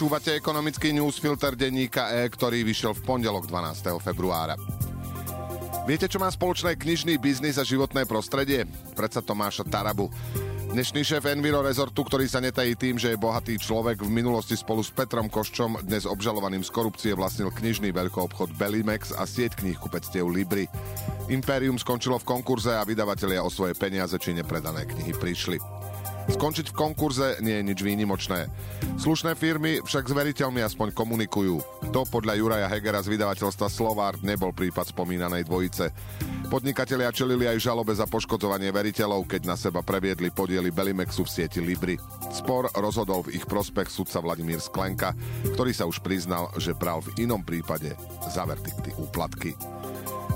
Počúvate ekonomický newsfilter denníka E, ktorý vyšiel v pondelok 12. februára. Viete, čo má spoločné knižný biznis a životné prostredie? Predsa Tomáša Tarabu. Dnešný šéf Enviro Resortu, ktorý sa netají tým, že je bohatý človek, v minulosti spolu s Petrom Koščom, dnes obžalovaným z korupcie, vlastnil knižný veľkoobchod Bellimex a sieť kníh kupectiev Libry. Imperium skončilo v konkurze a vydavatelia o svoje peniaze či nepredané knihy prišli. Skončiť v konkurze nie je nič výnimočné. Slušné firmy však s veriteľmi aspoň komunikujú. To podľa Juraja Hegera z vydavateľstva Slovart nebol prípad spomínanej dvojice. Podnikatelia čelili aj žalobe za poškodzovanie veriteľov, keď na seba previedli podiely Belimexu v sieti Libry. Spor rozhodol v ich prospech sudca Vladimír Sklenka, ktorý sa už priznal, že bral v inom prípade za verdikty úplatky.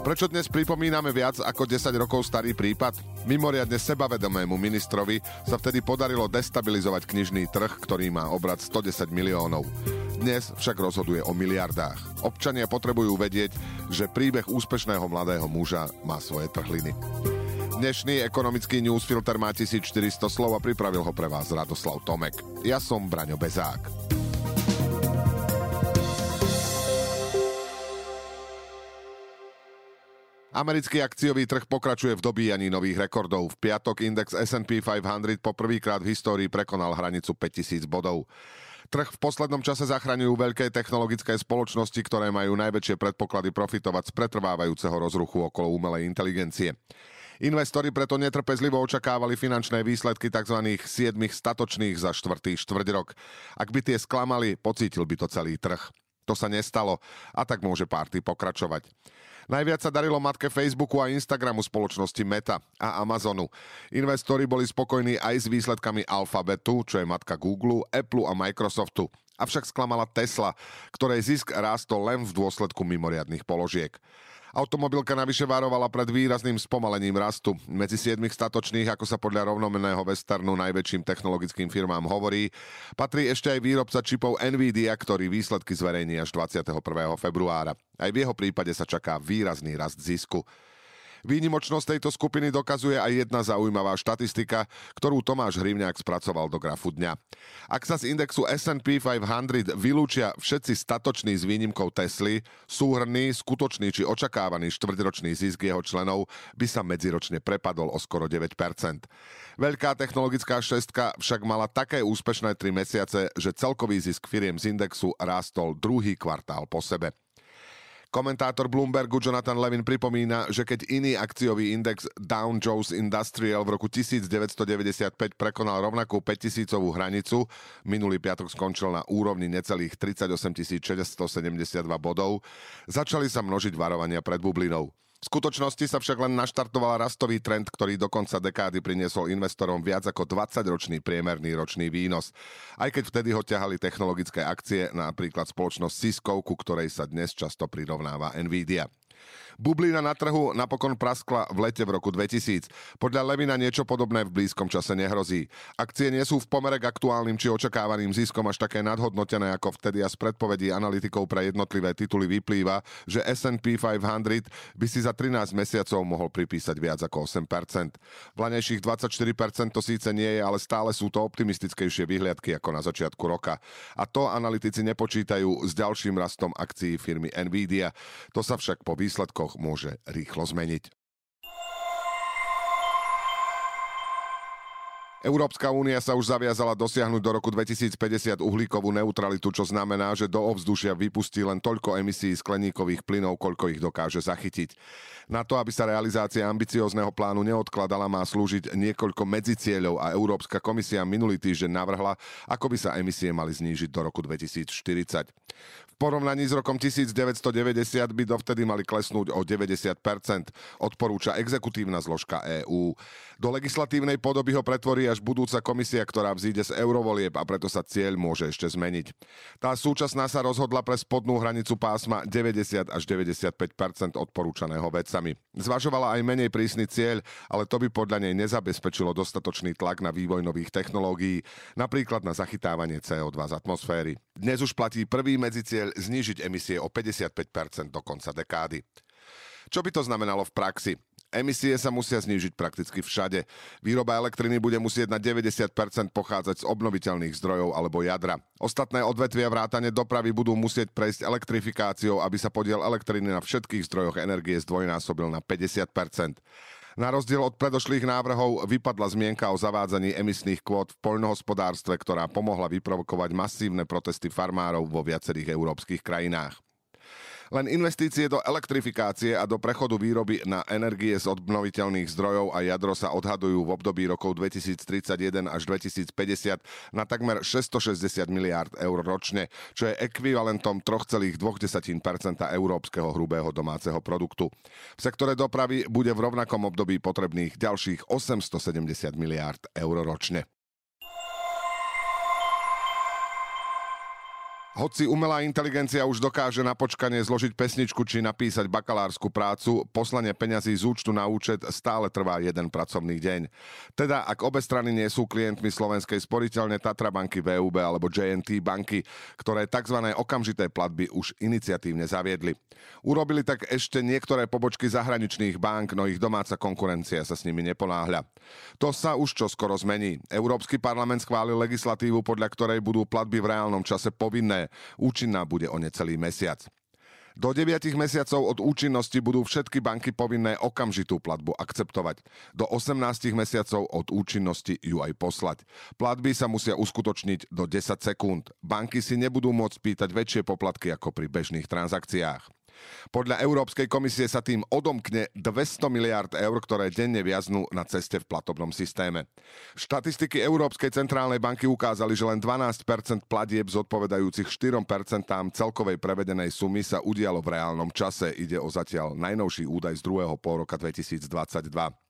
Prečo dnes pripomíname viac ako 10 rokov starý prípad? Mimoriadne sebavedomému ministrovi sa vtedy podarilo destabilizovať knižný trh, ktorý má obrad 110 miliónov. Dnes však rozhoduje o miliardách. Občania potrebujú vedieť, že príbeh úspešného mladého muža má svoje trhliny. Dnešný ekonomický newsfilter má 1400 slov a pripravil ho pre vás Radoslav Tomek. Ja som Braňo Bezák. Americký akciový trh pokračuje v dobíjaní nových rekordov. V piatok index S&P 500 poprvýkrát v histórii prekonal hranicu 5000 bodov. Trh v poslednom čase zachraňujú veľké technologické spoločnosti, ktoré majú najväčšie predpoklady profitovať z pretrvávajúceho rozruchu okolo umelej inteligencie. Investori preto netrpezlivo očakávali finančné výsledky tzv. 7 statočných za štvrtý štvrť rok. Ak by tie sklamali, pocítil by to celý trh. To sa nestalo a tak môže párty pokračovať. Najviac sa darilo matke Facebooku a Instagramu spoločnosti Meta a Amazonu. Investori boli spokojní aj s výsledkami Alphabetu, čo je matka Google, Apple a Microsoftu. Avšak sklamala Tesla, ktorej zisk rástol len v dôsledku mimoriadných položiek. Automobilka navyše varovala pred výrazným spomalením rastu. Medzi siedmých statočných, ako sa podľa rovnomenného westernu najväčším technologickým firmám hovorí, patrí ešte aj výrobca čipov Nvidia, ktorý výsledky zverejní až 21. februára. Aj v jeho prípade sa čaká výrazný rast zisku. Výnimočnosť tejto skupiny dokazuje aj jedna zaujímavá štatistika, ktorú Tomáš Hrivňák spracoval do grafu dňa. Ak sa z indexu S&P 500 vylúčia všetci statoční s výnimkou Tesly, súhrný, skutočný či očakávaný štvrťročný zisk jeho členov by sa medziročne prepadol o skoro 9%. Veľká technologická šestka však mala také úspešné 3 mesiace, že celkový zisk firiem z indexu rástol druhý kvartál po sebe. Komentátor Bloombergu Jonathan Levin pripomína, že keď iný akciový index Dow Jones Industrial v roku 1995 prekonal rovnakú 5000 hranicu, minulý piatok skončil na úrovni necelých 38 672 bodov, začali sa množiť varovania pred bublinou. V skutočnosti sa však len naštartoval rastový trend, ktorý do konca dekády priniesol investorom viac ako 20-ročný priemerný ročný výnos. Aj keď vtedy ho ťahali technologické akcie, napríklad spoločnosť Cisco, ku ktorej sa dnes často prirovnáva Nvidia. Bublina na trhu napokon praskla v lete v roku 2000. Podľa Levina niečo podobné v blízkom čase nehrozí. Akcie nie sú v pomere k aktuálnym či očakávaným ziskom až také nadhodnotené ako vtedy a z predpovedí analytikov pre jednotlivé tituly vyplýva, že S&P 500 by si za 13 mesiacov mohol pripísať viac ako 8%. Vlanejších 24% to síce nie je, ale stále sú to optimistickejšie vyhliadky ako na začiatku roka. A to analytici nepočítajú s ďalším rastom akcií firmy Nvidia. To sa však po výsledkoch rokoch môže rýchlo zmeniť. Európska únia sa už zaviazala dosiahnuť do roku 2050 uhlíkovú neutralitu, čo znamená, že do ovzdušia vypustí len toľko emisí skleníkových plynov, koľko ich dokáže zachytiť. Na to, aby sa realizácia ambiciózneho plánu neodkladala, má slúžiť niekoľko medzicieľov a Európska komisia minulý týždeň navrhla, ako by sa emisie mali znížiť do roku 2040. V porovnaní s rokom 1990 by dovtedy mali klesnúť o 90%, odporúča exekutívna zložka EÚ. Do legislatívnej podoby ho pretvorí až budúca komisia, ktorá vzíde z eurovolieb a preto sa cieľ môže ešte zmeniť. Tá súčasná sa rozhodla pre spodnú hranicu pásma 90 až 95% odporúčaného vecami. Zvažovala aj menej prísny cieľ, ale to by podľa nej nezabezpečilo dostatočný tlak na vývoj nových technológií, napríklad na zachytávanie CO2 z atmosféry. Dnes už platí prvý medzicieľ cieľ znížiť emisie o 55% do konca dekády. Čo by to znamenalo v praxi? Emisie sa musia znížiť prakticky všade. Výroba elektriny bude musieť na 90% pochádzať z obnoviteľných zdrojov alebo jadra. Ostatné odvetvia vrátane dopravy budú musieť prejsť elektrifikáciou, aby sa podiel elektriny na všetkých zdrojoch energie zdvojnásobil na 50%. Na rozdiel od predošlých návrhov vypadla zmienka o zavádzaní emisných kvót v poľnohospodárstve, ktorá pomohla vyprovokovať masívne protesty farmárov vo viacerých európskych krajinách. Len investície do elektrifikácie a do prechodu výroby na energie z obnoviteľných zdrojov a jadro sa odhadujú v období rokov 2031 až 2050 na takmer 660 miliárd eur ročne, čo je ekvivalentom 3,2% európskeho hrubého domáceho produktu. V sektore dopravy bude v rovnakom období potrebných ďalších 870 miliárd eur ročne. Hoci umelá inteligencia už dokáže na počkanie zložiť pesničku či napísať bakalárskú prácu, poslanie peňazí z účtu na účet stále trvá jeden pracovný deň. Teda, ak obe strany nie sú klientmi slovenskej sporiteľne Tatra banky VUB alebo JNT banky, ktoré tzv. okamžité platby už iniciatívne zaviedli. Urobili tak ešte niektoré pobočky zahraničných bank, no ich domáca konkurencia sa s nimi neponáhľa. To sa už čo skoro zmení. Európsky parlament schválil legislatívu, podľa ktorej budú platby v reálnom čase povinné Účinná bude o necelý mesiac. Do 9 mesiacov od účinnosti budú všetky banky povinné okamžitú platbu akceptovať. Do 18 mesiacov od účinnosti ju aj poslať. Platby sa musia uskutočniť do 10 sekúnd. Banky si nebudú môcť pýtať väčšie poplatky ako pri bežných transakciách. Podľa Európskej komisie sa tým odomkne 200 miliard eur, ktoré denne viaznú na ceste v platobnom systéme. Štatistiky Európskej centrálnej banky ukázali, že len 12% platieb zodpovedajúcich 4% celkovej prevedenej sumy sa udialo v reálnom čase. Ide o zatiaľ najnovší údaj z druhého pol roka 2022.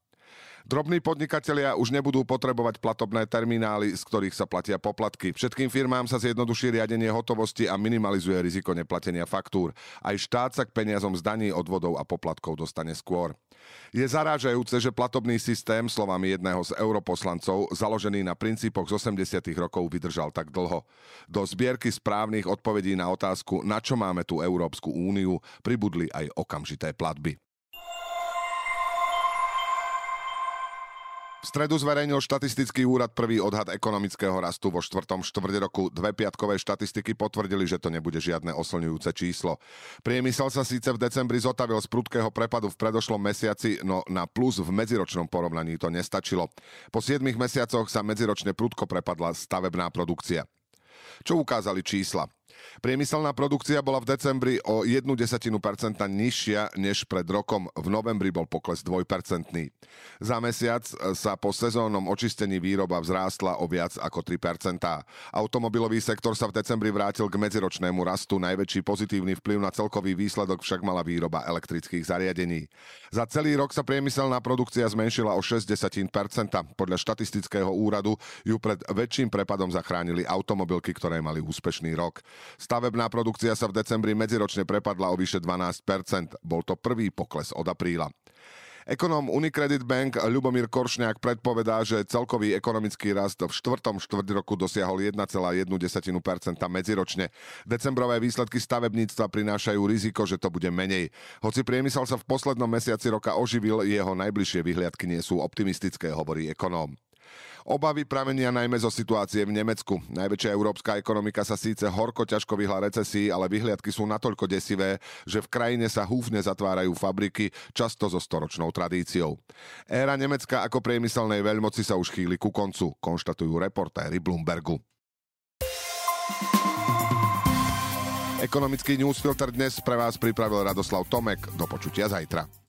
Drobní podnikatelia už nebudú potrebovať platobné terminály, z ktorých sa platia poplatky. Všetkým firmám sa zjednoduší riadenie hotovosti a minimalizuje riziko neplatenia faktúr. Aj štát sa k peniazom z daní, odvodov a poplatkov dostane skôr. Je zarážajúce, že platobný systém, slovami jedného z europoslancov, založený na princípoch z 80. rokov, vydržal tak dlho. Do zbierky správnych odpovedí na otázku, na čo máme tú Európsku úniu, pribudli aj okamžité platby. V stredu zverejnil štatistický úrad prvý odhad ekonomického rastu vo štvrtom štvrť roku. Dve piatkové štatistiky potvrdili, že to nebude žiadne oslňujúce číslo. Priemysel sa síce v decembri zotavil z prudkého prepadu v predošlom mesiaci, no na plus v medziročnom porovnaní to nestačilo. Po 7 mesiacoch sa medziročne prudko prepadla stavebná produkcia. Čo ukázali čísla? Priemyselná produkcia bola v decembri o 1 desatinu percenta nižšia než pred rokom. V novembri bol pokles dvojpercentný. Za mesiac sa po sezónnom očistení výroba vzrástla o viac ako 3% Automobilový sektor sa v decembri vrátil k medziročnému rastu. Najväčší pozitívny vplyv na celkový výsledok však mala výroba elektrických zariadení. Za celý rok sa priemyselná produkcia zmenšila o 6 desatín. Podľa štatistického úradu ju pred väčším prepadom zachránili automobilky, ktoré mali úspešný rok. Stavebná produkcia sa v decembri medziročne prepadla o vyše 12%. Bol to prvý pokles od apríla. Ekonóm Unicredit Bank Ľubomír Koršňák predpovedá, že celkový ekonomický rast v štvrtom štvrť roku dosiahol 1,1% medziročne. Decembrové výsledky stavebníctva prinášajú riziko, že to bude menej. Hoci priemysel sa v poslednom mesiaci roka oživil, jeho najbližšie vyhliadky nie sú optimistické, hovorí ekonóm. Obavy pramenia najmä zo situácie v Nemecku. Najväčšia európska ekonomika sa síce horko ťažko vyhla recesii, ale vyhliadky sú natoľko desivé, že v krajine sa húfne zatvárajú fabriky, často so storočnou tradíciou. Éra Nemecka ako priemyselnej veľmoci sa už chýli ku koncu, konštatujú reportéry Bloombergu. Ekonomický newsfilter dnes pre vás pripravil Radoslav Tomek. Do počutia zajtra.